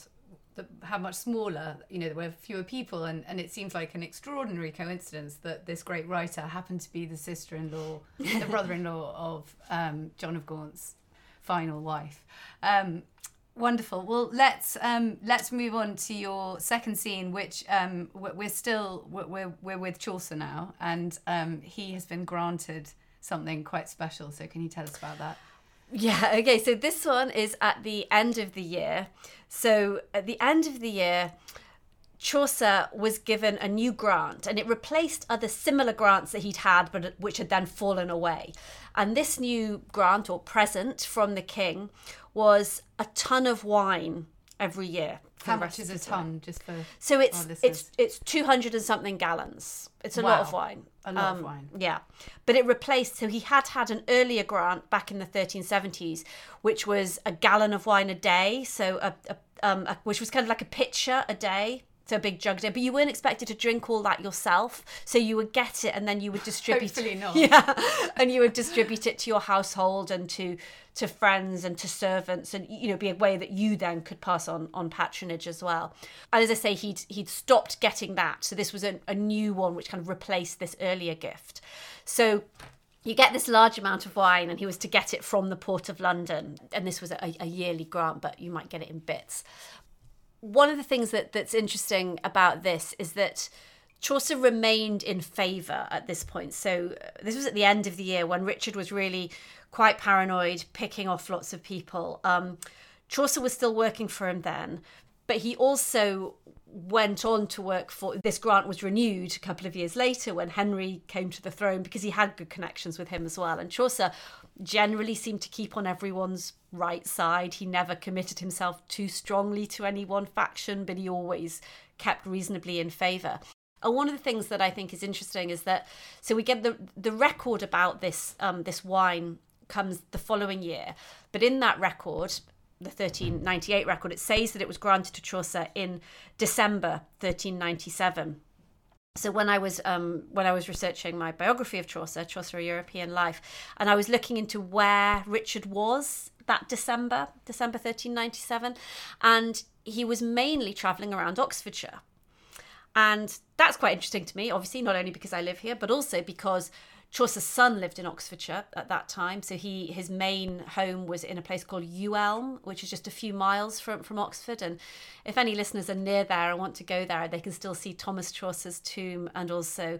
the, how much smaller, you know, there were fewer people. And, and it seems like an extraordinary coincidence that this great writer happened to be the sister in law, the brother in law of um, John of Gaunt's final wife. Um, wonderful. Well, let's um, let's move on to your second scene, which um, we're still we're, we're, we're with Chaucer now, and um, he has been granted something quite special. So, can you tell us about that? Yeah, okay. So this one is at the end of the year. So at the end of the year, Chaucer was given a new grant and it replaced other similar grants that he'd had but which had then fallen away. And this new grant or present from the king was a ton of wine every year. For How much is a ton? Just for So it's it's it's 200 and something gallons. It's a lot of wine. A lot of wine. Yeah. But it replaced so he had had an earlier grant back in the 1370s which was a gallon of wine a day, so a, a, um a, which was kind of like a pitcher a day. So a big jug day, but you weren't expected to drink all that yourself. So you would get it, and then you would distribute. Hopefully not. Yeah, and you would distribute it to your household and to to friends and to servants, and you know, be a way that you then could pass on on patronage as well. And as I say, he'd he'd stopped getting that, so this was a, a new one which kind of replaced this earlier gift. So you get this large amount of wine, and he was to get it from the port of London, and this was a, a yearly grant, but you might get it in bits. One of the things that that's interesting about this is that Chaucer remained in favour at this point. So uh, this was at the end of the year when Richard was really quite paranoid, picking off lots of people. Um, Chaucer was still working for him then, but he also went on to work for this grant was renewed a couple of years later when Henry came to the throne because he had good connections with him as well and Chaucer generally seemed to keep on everyone's right side. He never committed himself too strongly to any one faction but he always kept reasonably in favor and one of the things that I think is interesting is that so we get the the record about this um, this wine comes the following year, but in that record, the 1398 record, it says that it was granted to Chaucer in December 1397. So when I was um, when I was researching my biography of Chaucer, Chaucer: A European Life, and I was looking into where Richard was that December, December 1397, and he was mainly travelling around Oxfordshire. And that's quite interesting to me, obviously, not only because I live here, but also because Chaucer's son lived in Oxfordshire at that time. So he his main home was in a place called Ewelme, which is just a few miles from, from Oxford. And if any listeners are near there and want to go there, they can still see Thomas Chaucer's tomb and also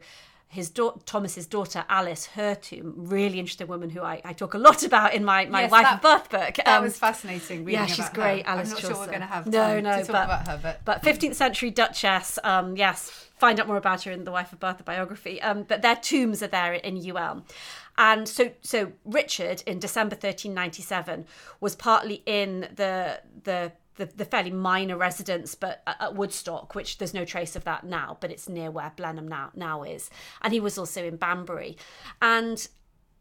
his daughter Thomas's daughter Alice Hertum, really interesting woman who I, I talk a lot about in my, my Yes, wife that- and birth book. That Um, was fascinating. Reading yeah, she's great, Her. Alice I'm not Chaucer. sure we're going to have No, time no, to talk but- about her, but but 15th century Duchess, um, yes, find out more about her in the Wife of the biography. Um, but their tombs are there in Ewelme. And so, so Richard in December 1397 was partly in the the the, the fairly minor residence, but at, Woodstock, which there's no trace of that now, but it's near where Blenheim now now is. And he was also in Banbury, and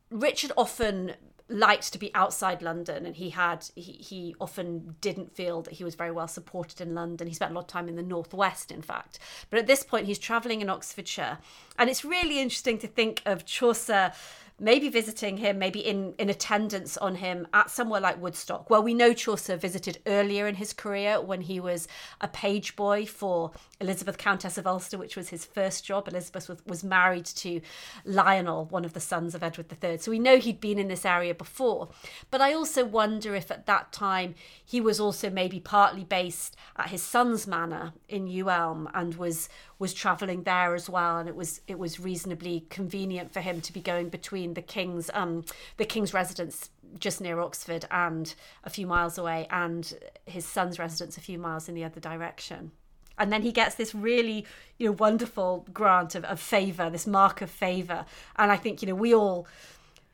Richard often liked to be outside London and he had he, he often didn't feel that he was very well supported in London. He spent a lot of time in the northwest in fact. But at this point he's travelling in Oxfordshire and it's really interesting to think of Chaucer maybe visiting him, maybe in, in attendance on him at somewhere like Woodstock. Well, we know Chaucer visited earlier in his career when he was a page boy for Elizabeth, Countess of Ulster, which was his first job. Elizabeth was, was married to Lionel, one of the sons of Edward III. So we know he'd been in this area before. But I also wonder if at that time he was also maybe partly based at his son's manor in Ewelme and was was travelling there as well and it was it was reasonably convenient for him to be going between the king's um the king's residence just near Oxford and a few miles away and his son's residence a few miles in the other direction. And then he gets this really you know wonderful grant of, of favor this mark of favor and i think you know we all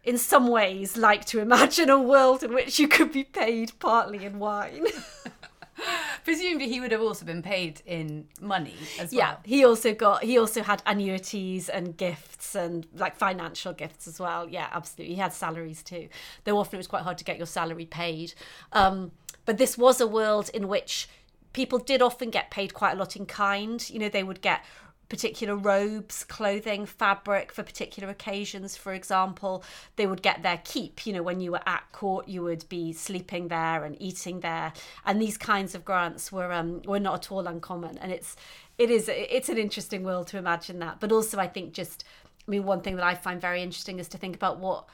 in some ways like to imagine a world in which you could be paid partly in wine presumably he would have also been paid in money as yeah well. he also got he also had annuities and gifts and like financial gifts as well. Yeah absolutely. He had salaries too. Though often it was quite hard to get your salary paid. Um, but this was a world in which people did often get paid quite a lot in kind. You know they would get particular robes, clothing, fabric for particular occasions, for example. They would get their keep. You know, when you were at court, you would be sleeping there and eating there. And these kinds of grants were um, were not at all uncommon. And it's it is it's an interesting world to imagine that. But also, I think just I mean, one thing that I find very interesting is to think about what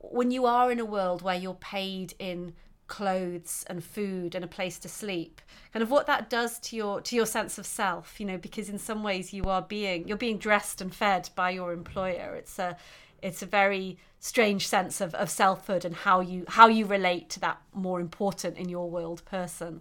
when you are in a world where you're paid in clothes and food and a place to sleep kind of what that does to your to your sense of self you know because in some ways you are being you're being dressed and fed by your employer it's a it's a very strange sense of, of selfhood and how you how you relate to that more important in your world person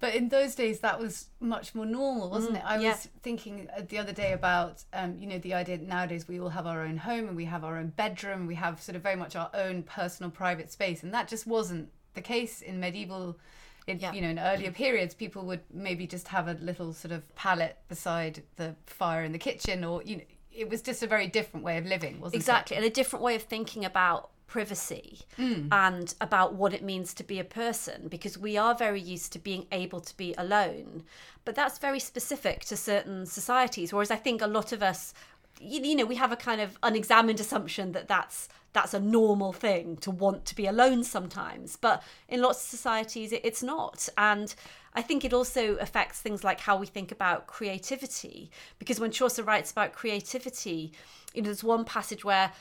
But in those days, that was much more normal, wasn't it? I yeah. was thinking uh, the other day about, um, you know, the idea that nowadays we all have our own home and we have our own bedroom, we have sort of very much our own personal private space, and that just wasn't the case in medieval. In, Yeah. You know, in earlier periods, people would maybe just have a little sort of pallet beside the fire in the kitchen, or you know, it was just a very different way of living, wasn't it? exactly and a different way of thinking about privacy mm. and about what it means to be a person because we are very used to being able to be alone but that's very specific to certain societies whereas i think a lot of us you, you know we have a kind of unexamined assumption that that's that's a normal thing to want to be alone sometimes but in lots of societies it, it's not. And I think it also affects things like how we think about creativity because when Chaucer writes about creativity you know there's one passage where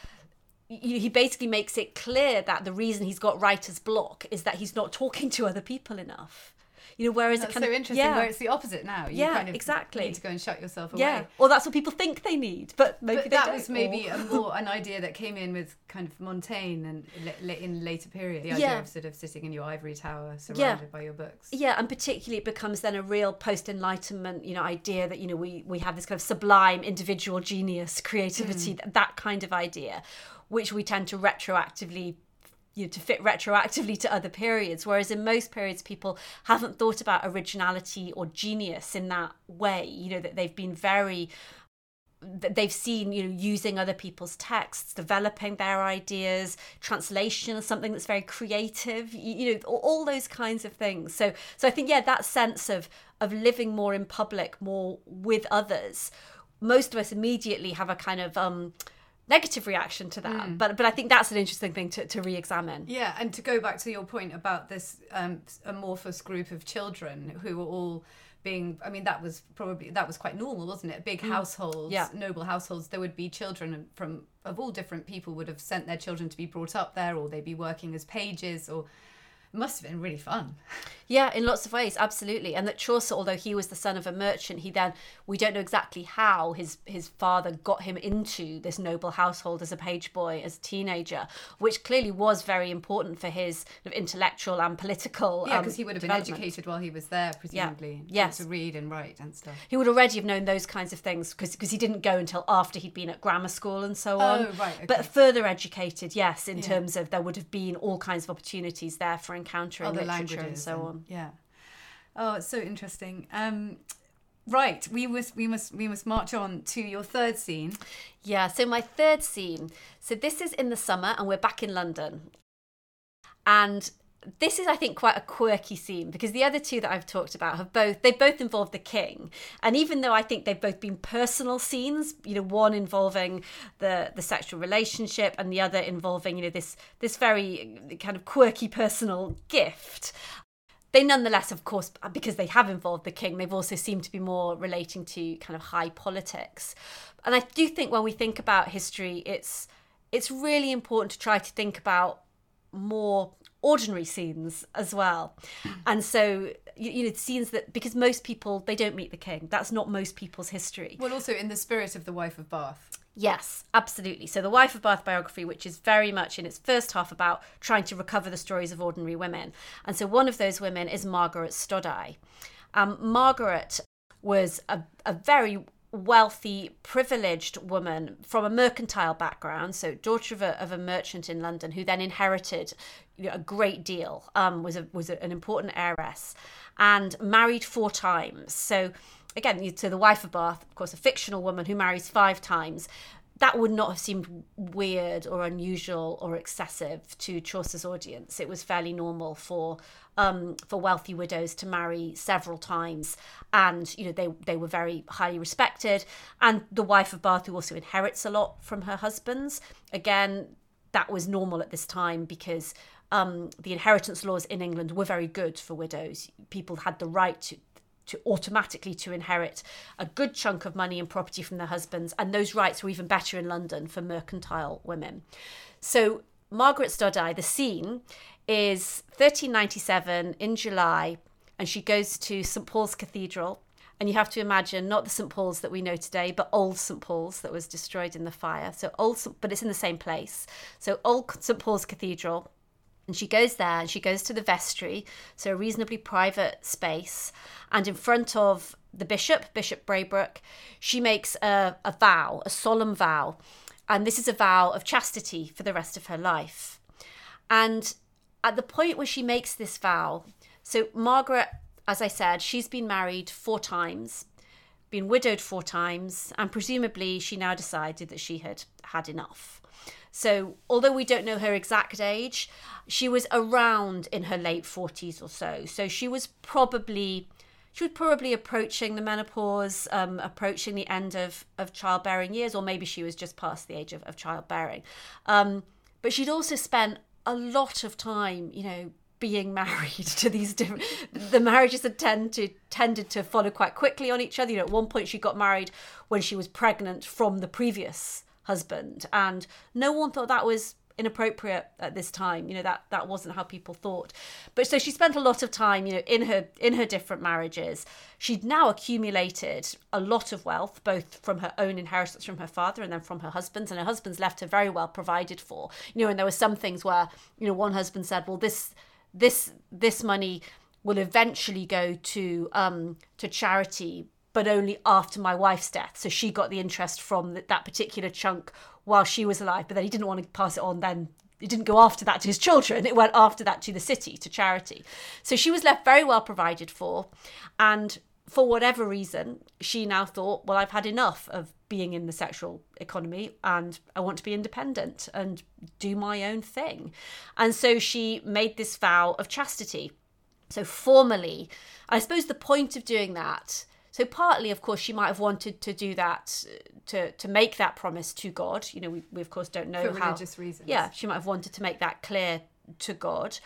he basically makes it clear that the reason he's got writer's block is that he's not talking to other people enough You know, whereas That's it kind so of interesting. yeah, Where it's the opposite now. You Yeah, kind of exactly. need to go and shut yourself away. yeah, or that's what people think they need, but maybe But that don't. was maybe a more an idea that came in with kind of Montaigne and in later period. The idea Yeah. of sort of sitting in your ivory tower surrounded by your books. Yeah, and particularly it becomes then a real post-enlightenment, you know, idea that you know we we have this kind of sublime individual genius, creativity, Mm. th- that kind of idea, which we tend to retroactively you know, to fit retroactively to other periods whereas in most periods people haven't thought about originality or genius in that way you know that they've been very they've seen you know using other people's texts developing their ideas translation is something that's very creative you, know all those kinds of things. So so i think yeah that sense of of living more in public more with others most of us immediately have a kind of um negative reaction to that. But but i think that's an interesting thing to, to re-examine. Yeah, and to go back to your point about this um, amorphous group of children who were all being i mean that was probably that was quite normal wasn't it? Big households Yeah. noble households there would be children from of all different people would have sent their children to be brought up there or they'd be working as pages or it must have been really fun Yeah, in lots of ways, absolutely. And that Chaucer, although he was the son of a merchant, he then we don't know exactly how his his father got him into this noble household as a page boy, as a teenager, which clearly was very important for his intellectual and political. yeah um, because he would have been educated while he was there presumably Yeah. Yes. to read and write and stuff He would already have known those kinds of things because he didn't go until after he'd been at grammar school and so on. Oh, right, okay. But further educated, yes, in Yeah. terms of there would have been all kinds of opportunities there for encountering other literature languages and so on. Yeah. Oh, it's so interesting. Um, right, we must we must we must march on to your third scene. Yeah, so my third scene. So this is in the summer and we're back in London. And this is I think quite a quirky scene because the other two that I've talked about have both they both involve the king. And even though I think they've both been personal scenes, you know, one involving the the sexual relationship and the other involving, you know, this this very kind of quirky personal gift they nonetheless, of course, because they have involved the king, they've also seemed to be more relating to kind of high politics. And I do think when we think about history, it's it's really important to try to think about more ordinary scenes as well. And so you, you know scenes that because most people they don't meet the king. That's not most people's history. Well, also in the spirit of the wife of Bath. Yes, absolutely. So, the Wife of Bath biography, which is very much in its first half about trying to recover the stories of ordinary women. And so, one of those women is Margaret Stodeye. Um, Margaret was a, a very wealthy, privileged woman from a mercantile background, so daughter of a, of a merchant in London, who then inherited you know, a great deal, um, was a, was an important heiress, and married four times. So again, to the wife of Bath, of course, a fictional woman who marries five times. That would not have seemed weird or unusual or excessive to Chaucer's audience. It was fairly normal for um, for wealthy widows to marry several times, and you know they they were very highly respected. And the wife of Bath, who also inherits a lot from her husbands, again, that was normal at this time because um, the inheritance laws in England were very good for widows. People had the right to to automatically to inherit a good chunk of money and property from their husbands, and those rights were even better in London for mercantile women. So Margaret Stodeye, the scene is 1397 in July, and she goes to St Paul's Cathedral. And you have to imagine not the St Paul's that we know today, but old St Paul's that was destroyed in the fire. So old, but it's in the same place. So old St Paul's Cathedral, and she goes there and she goes to the vestry, so a reasonably private space. And in front of the bishop, Bishop Braybrook, she makes a, a vow, a solemn vow. And this is a vow of chastity for the rest of her life. And at the point where she makes this vow, so Margaret, as I said, she's been married four times, been widowed four times, and presumably she now decided that she had had enough. So, although we don't know her exact age, she was around in her late 40s or so. So, she was probably she was probably approaching the menopause, um, approaching the end of, of childbearing years, or maybe she was just past the age of, of childbearing. Um, but she'd also spent a lot of time, you know, being married to these different the marriages had tended to tended to follow quite quickly on each other. You know, at one point she got married when she was pregnant from the previous husband, and no one thought that was inappropriate at this time. You know that that wasn't how people thought. But so she spent a lot of time, you know, in her in her different marriages. She'd now accumulated a lot of wealth, both from her own inheritance from her father and then from her husband's. And her husband's left her very well provided for. You know, and there were some things where you know one husband said, "Well, this this this money." will eventually go to um, to charity, but only after my wife's death. So she got the interest from that particular chunk while she was alive, but then he didn't want to pass it on then. It didn't go after that to his children. It went after that to the city, to charity. So she was left very well provided for. And for whatever reason, she now thought, well, I've had enough of being in the sexual economy and I want to be independent and do my own thing. And so she made this vow of chastity. So, formally, I suppose the point of doing that so partly, of course, she might have wanted to do that to to make that promise to God. You know, we, we of course don't know For how. religious reasons. Yeah, she might have wanted to make that clear to God,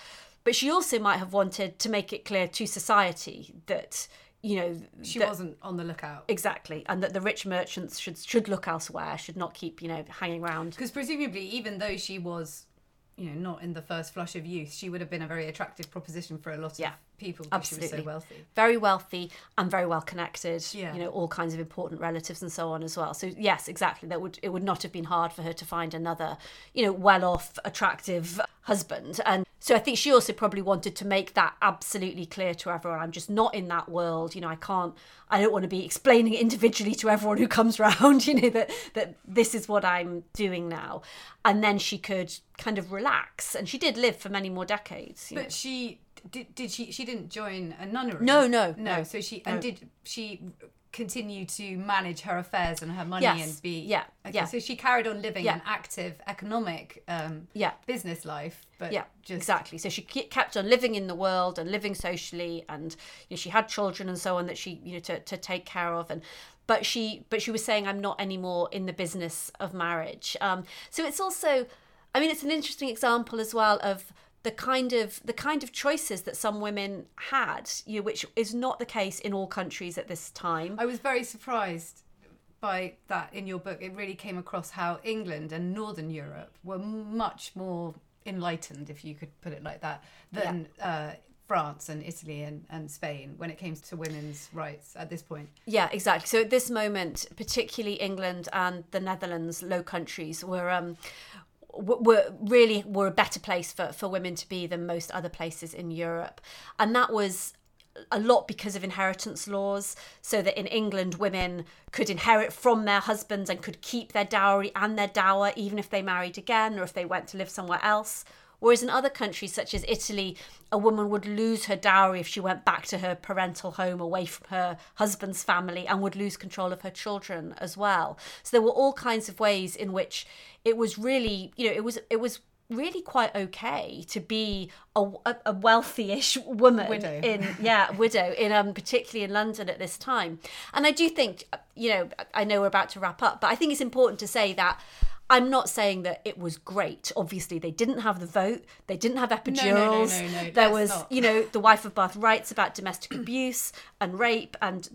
but she also might have wanted to make it clear to society that you know She that- wasn't on the lookout. exactly, and that the rich merchants should should look elsewhere, should not keep you know hanging around. Because presumably, even though she was, you know, not in the first flush of youth, she would have been a very attractive proposition for a lot Yeah, of people because she was absolutely. so wealthy. very wealthy and very well connected Yeah. you know all kinds of important relatives and so on as well so yes exactly that would it would not have been hard for her to find another you know well off attractive husband and so i think she also probably wanted to make that absolutely clear to everyone i'm just not in that world you know i can't i don't want to be explaining it individually to everyone who comes round you know that that this is what i'm doing now and then she could kind of relax and she did live for many more decades you know. But she did. Did she? She didn't join a nunnery. No, no, no. no, So she and no. did she continue to manage her affairs and her money Yes, and be yeah, Okay, yeah. So she carried on living Yeah. an active economic um, Yeah. business life, but yeah just exactly so she kept on living in the world and living socially and you know, she had children and so on that she you know to, to take care of and but she but she was saying i'm not anymore in the business of marriage um so it's also i mean it's an interesting example as well of the kind of the kind of choices that some women had you know, which is not the case in all countries at this time I was very surprised by that in your book. It really came across how England and Northern Europe were much more enlightened, if you could put it like that, than uh, France and Italy and, and Spain when it came to women's rights at this point. Yeah, exactly. So at this moment, particularly England and the Netherlands, Low Countries, were um, were really were a better place for, for women to be than most other places in Europe, and that was a lot because of inheritance laws. So that in England, women could inherit from their husbands and could keep their dowry and their dower even if they married again or if they went to live somewhere else. Whereas in other countries, such as Italy, a woman would lose her dowry if she went back to her parental home away from her husband's family and would lose control of her children as well. So there were all kinds of ways in which it was really, you know, it was it was really quite okay to be a, a, wealthy-ish woman Widow. in yeah widow in um particularly in london at this time and i do think you know i know we're about to wrap up but i think it's important to say that I'm not saying that it was great. Obviously, they didn't have the vote. They didn't have epidurals. no, no, no, there was, not. you know, the wife of Bath writes about domestic abuse and rape and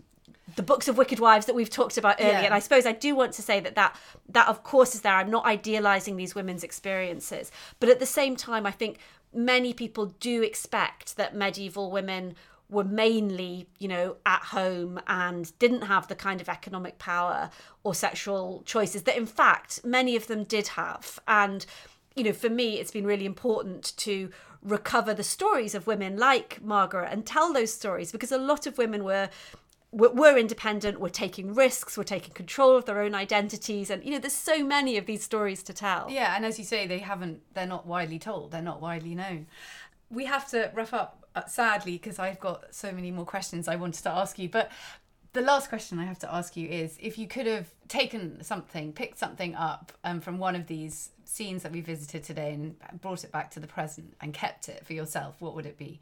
the books of wicked wives that we've talked about earlier Yeah. and i suppose i do want to say that that that of course is there i'm not idealizing these women's experiences but at the same time i think many people do expect that medieval women were mainly you know at home and didn't have the kind of economic power or sexual choices that in fact many of them did have and you know, for me, it's been really important to recover the stories of women like Margaret and tell those stories because a lot of women were were, independent, were taking risks, were taking control of their own identities, and you know, there's so many of these stories to tell. Yeah, and as you say, they haven't. They're not widely told. They're not widely known. We have to wrap up, sadly, because I've got so many more questions I wanted to ask you. But the last question I have to ask you is: if you could have taken something, picked something up um, from one of these scenes that we visited today, and brought it back to the present, and kept it for yourself, what would it be?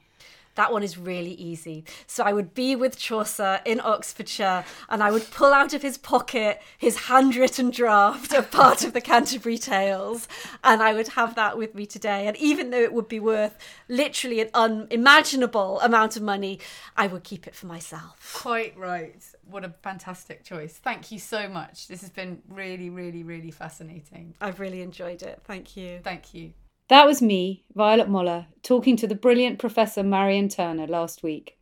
That one is really easy. So I would be with Chaucer in Oxfordshire and I would pull out of his pocket his handwritten draft of part of the Canterbury Tales and I would have that with me today. And even though it would be worth literally an unimaginable amount of money, I would keep it for myself. Quite right. what a fantastic choice. Thank you so much. This has been really, really, really fascinating. I've really enjoyed it. Thank you. Thank you. That was me, Violet Moller, talking to the brilliant Professor Marion Turner last week.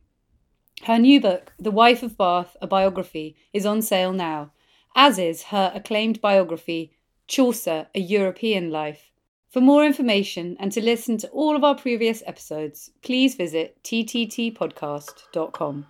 Her new book, The Wife of Bath, a biography, is on sale now, as is her acclaimed biography, Chaucer, a European Life. For more information and to listen to all of our previous episodes, please visit tttpodcast.com.